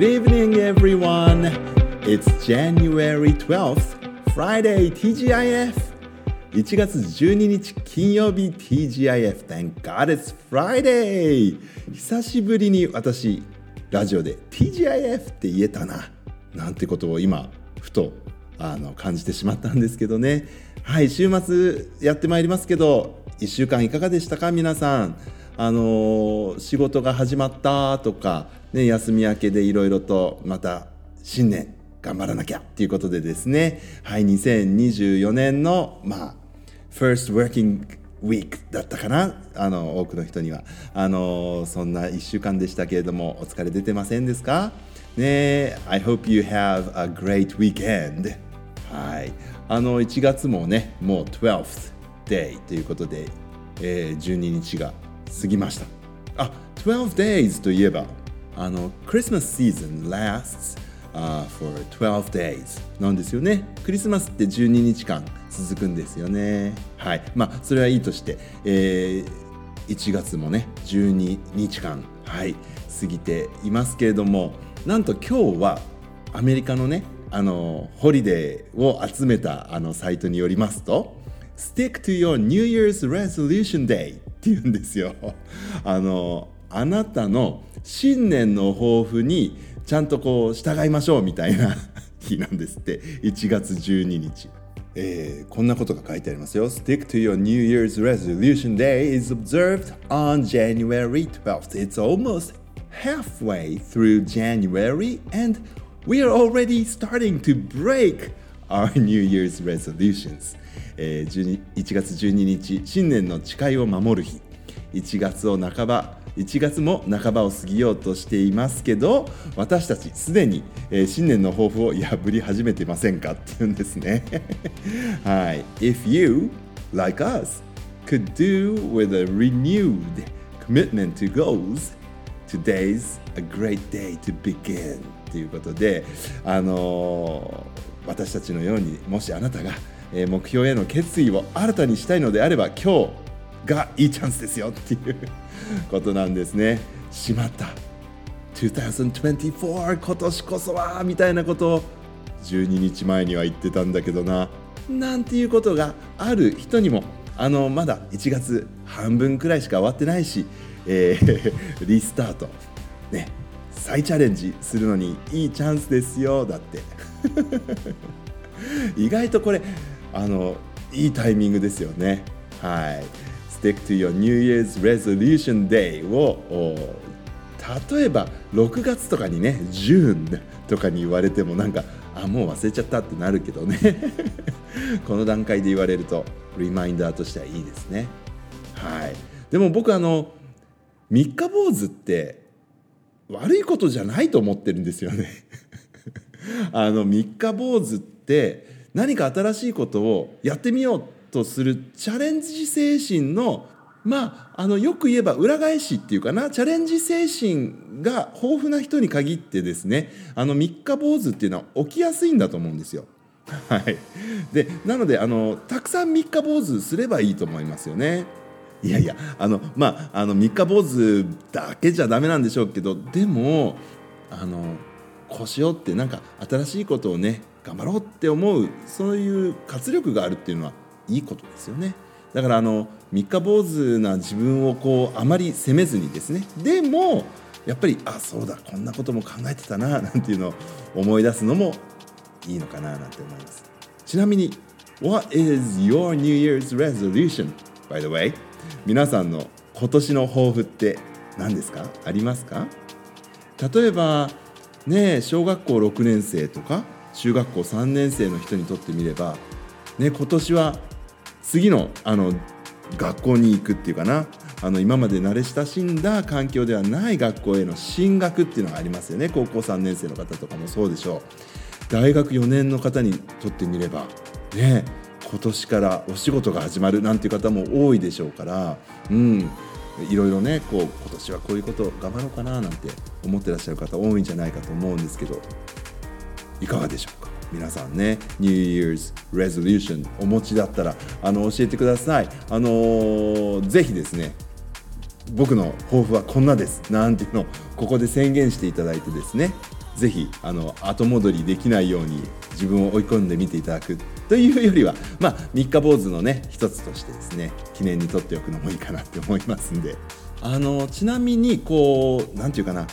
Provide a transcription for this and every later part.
Good evening, everyone. It's January 12th, Friday, TGIF. 1月12日金曜日 TGIF Thank God it's Friday. 久しぶりに私ラジオで TGIF って言えたななんてことを今ふとあの感じてしまったんですけどねはい週末やってまいりますけど1週間いかがでしたか皆さんあの仕事が始まったとか、ね、休み明けでいろいろとまた新年頑張らなきゃっていうことでですね。はい2024年のまあ first working week だったかな？あの多くの人には。あのそんな1週間でしたけれどもお疲れ出てませんですか？ね I hope you have a great weekend. はい。あの1月もねもう 12th day ということで、えー、12日が過ぎました。あ12 days といえばあの Christmas season lasts、uh, for 12 days なんですよね。クリスマスって12日間続くんですよね。はい。まあそれはいいとして、えー、1月もね12日間はい過ぎていますけれどもなんと今日はアメリカのねあのホリデーを集めたあのサイトによりますと Stick to your New Year's Resolution Day っていうんですよ。あのあなたの新年の抱負にちゃんとこう従いましょうみたいな日なんですって1月12日えー、こんなことが書いてありますよ。Stick to your New Year's resolution day is observed on January 12th. It's almost halfway through January and we are already starting to break our New Year's resolutions. えー、1月12日、新年の誓いを守る日。1月を半ば1月も半ばを過ぎようとしていますけど私たちすでに、えー、新年の抱負を破り始めてませんかっていうんですね。はい。If you like us could do with a renewed commitment to goals today's a great day to begin. ということであのー、私たちのようにもしあなたが目標への決意を新たにしたいのであれば今日がいいチャンスですよっていう。ことなんですね。しまった。2024今年こそはみたいなことを12日前には言ってたんだけどな。なんていうことがある人にもあのまだ1月半分くらいしか終わってないし、えー、リスタート、ね、再チャレンジするのにいいチャンスですよだって 意外とこれあのいいタイミングですよねはい Stick to your New Year's Resolution Day を例えば6月とかにね June とかに言われてもなんかあもう忘れちゃったってなるけどね。この段階で言われるとリマインダーとしてはいいですね。はい。でも僕あの三日坊主って悪いことじゃないと思ってるんですよね。あの三日坊主って何か新しいことをやってみようとするチャレンジ精神のまあ、あのよく言えば裏返しっていうかなチャレンジ精神が豊富な人に限ってですねあの三日坊主っていうのは起きやすいんだと思うんですよ。はい、でなのであのたくさん三日坊主すればいいと思いますよね。いやいやあのまああの三日坊主だけじゃダメなんでしょうけどでもあの腰をってなんか新しいことをね頑張ろうって思うそういう活力があるっていうのはいいことですよね。だからあの三日坊主な自分をこうあまり責めずにですね。でもやっぱりあそうだこんなことも考えてたななんていうのを思い出すのもいいのかななんて思います。ちなみに What is your New Year's resolution? By the way? 皆さんの今年の抱負って何ですか？ありますか？例えばね小学校6年生とか中学校3年生の人にとってみればね今年は次のあの学校に行くっていうかな。あの今まで慣れ親しんだ環境ではない学校への進学っていうのがありますよね。高校3年生の方とかもそうでしょう。大学4年の方にとってみればね今年からお仕事が始まるなんていう方も多いでしょうからうん。いろいろねこう今年はこういうこと頑張ろうかななんて思ってらっしゃる方多いんじゃないかと思うんですけどいかがでしょう？皆さんね New Year's Resolution お持ちだったらあの教えてください。あのー、ぜひですね僕の抱負はこんなです。なんていうのをここで宣言していただいてですねぜひあの後戻りできないように自分を追い込んでみていただくというよりは、まあ、三日坊主のね一つとしてですね記念にとっておくのもいいかなって思いますんで。あのちなみにこう何て言うかな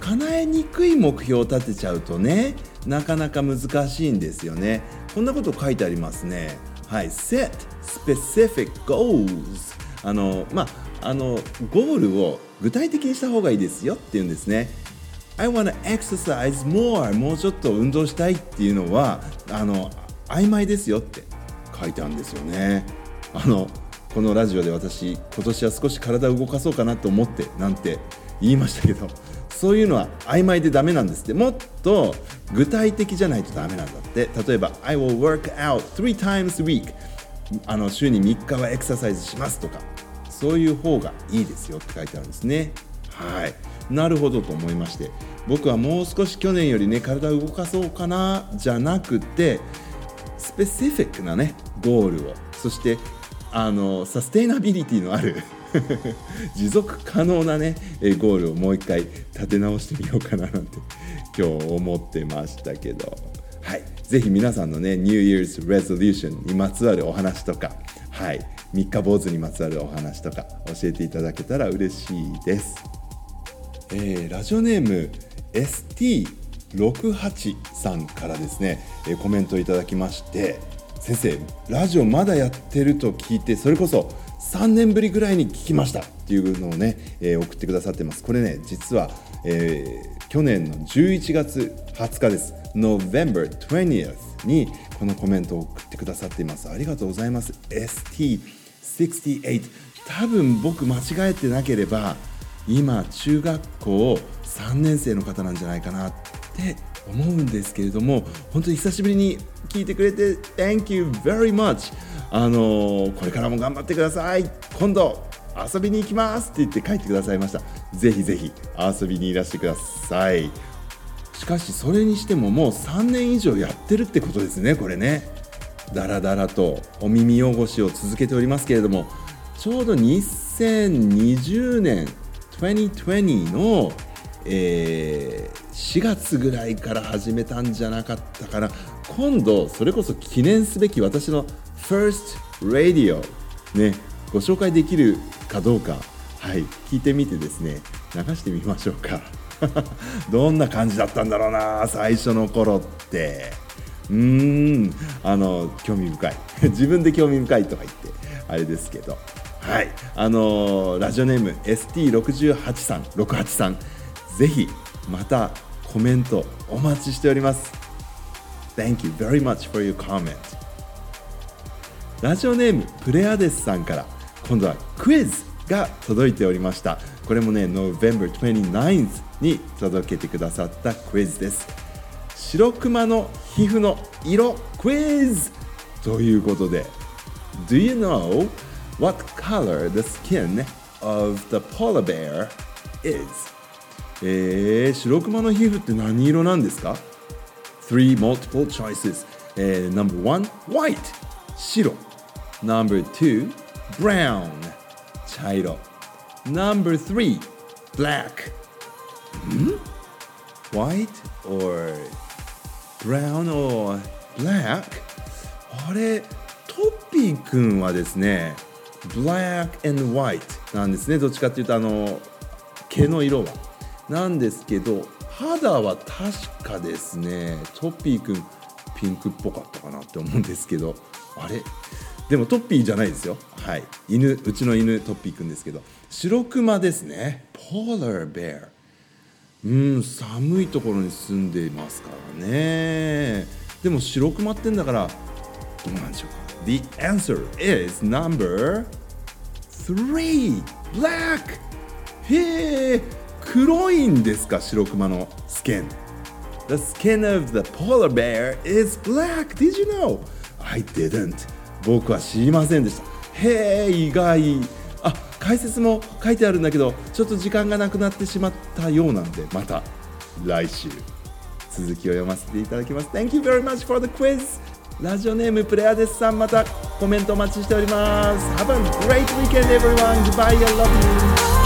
叶えにくい目標を立てちゃうとねなかなか難しいんですよね。こんなこと書いてありますね。はい。Set specific goals あのまああのゴールを具体的にした方がいいですよっていうんですね。I wanna exercise more もうちょっと運動したいっていうのはあの曖昧ですよって書いてあるんですよね。あのこのラジオで私今年は少し体を動かそうかなと思ってなんて言いましたけど。そういうのは曖昧でダメなんですって。もっと具体的じゃないとダメなんだって。例えば I will work out three times a week あの週に3日はエクササイズしますとか。そういう方がいいですよって書いてあるんですね。はい。なるほどと思いまして。僕はもう少し去年よりね体を動かそうかなじゃなくてスペシフィックなねゴールを。そしてあのサステイナビリティのある 持続可能なねゴールをもう一回立て直してみようかななんて 今日思ってましたけど。はい。ぜひ皆さんのね New Year's Resolution にまつわるお話とかはい。三日坊主にまつわるお話とか教えていただけたら嬉しいです、えー、ラジオネーム ST68 さんからですね、えコメントいただきまして先生ラジオまだやってると聞いてそれこそ3年ぶりぐらいに聞きました。っていうのをね、えー、送ってくださってます。これね実は、えー、去年の11月20日です。November 20th にこのコメントを送ってくださっています。ありがとうございます。ST68 多分僕間違えてなければ今中学校3年生の方なんじゃないかな。って思うんですけれども本当に久しぶりに聞いてくれて Thank you very much あのー、これからも頑張ってください。今度遊びに行きます。って言って帰ってくださいました。ぜひぜひ遊びにいらしてください。しかしそれにしてももう3年以上やってるってことですねこれね。だらだらとお耳汚しを続けておりますけれどもちょうど2020年2020のえー、4月ぐらいから始めたんじゃなかったかな今度それこそ記念すべき私の First Radio ねご紹介できるかどうかはい聞いてみてですね流してみましょうか。どんな感じだったんだろうな最初の頃って。うーんあの興味深い。自分で興味深いとか言ってあれですけど。はいあのラジオネーム ST68 さん68さん。ぜひまたコメントお待ちしております。Thank you very much for your comment. ラジオネームプレアデスさんから今度はクイズが届いておりました。これもね November 29th に届けてくださったクイズです。白クマの皮膚の色クイズということで Do you know what color the skin of the polar bear is? えー、白クマの皮膚って何色なんですか ?Three multiple choices、えー、Number one white 白 Number two brown 茶色 Number 3 black ん White or brown or black あれトッピーくんはですね black and white なんですねどっちかっていうとあの毛の色はなんですけど肌は確かですねトッピーくんピンクっぽかったかなって思うんですけどあれ？でもトッピーじゃないですよ。はい。犬うちの犬トッピーくんですけど白クマですね。ポーラーベアうん寒いところに住んでいますからね。でも白クマってんだからどうなんでしょうか。The answer is number three. Black. へえ黒いんですか白クマのスキン The skin of the polar bear is black Did you know? I didn't 僕は知りませんでしたへえ意外あ解説も書いてあるんだけどちょっと時間がなくなってしまったようなんでまた来週続きを読ませていただきます Thank you very much for the quiz ラジオネームプレアデスさんまたコメントお待ちしております Have a great weekend everyone Goodbye I love you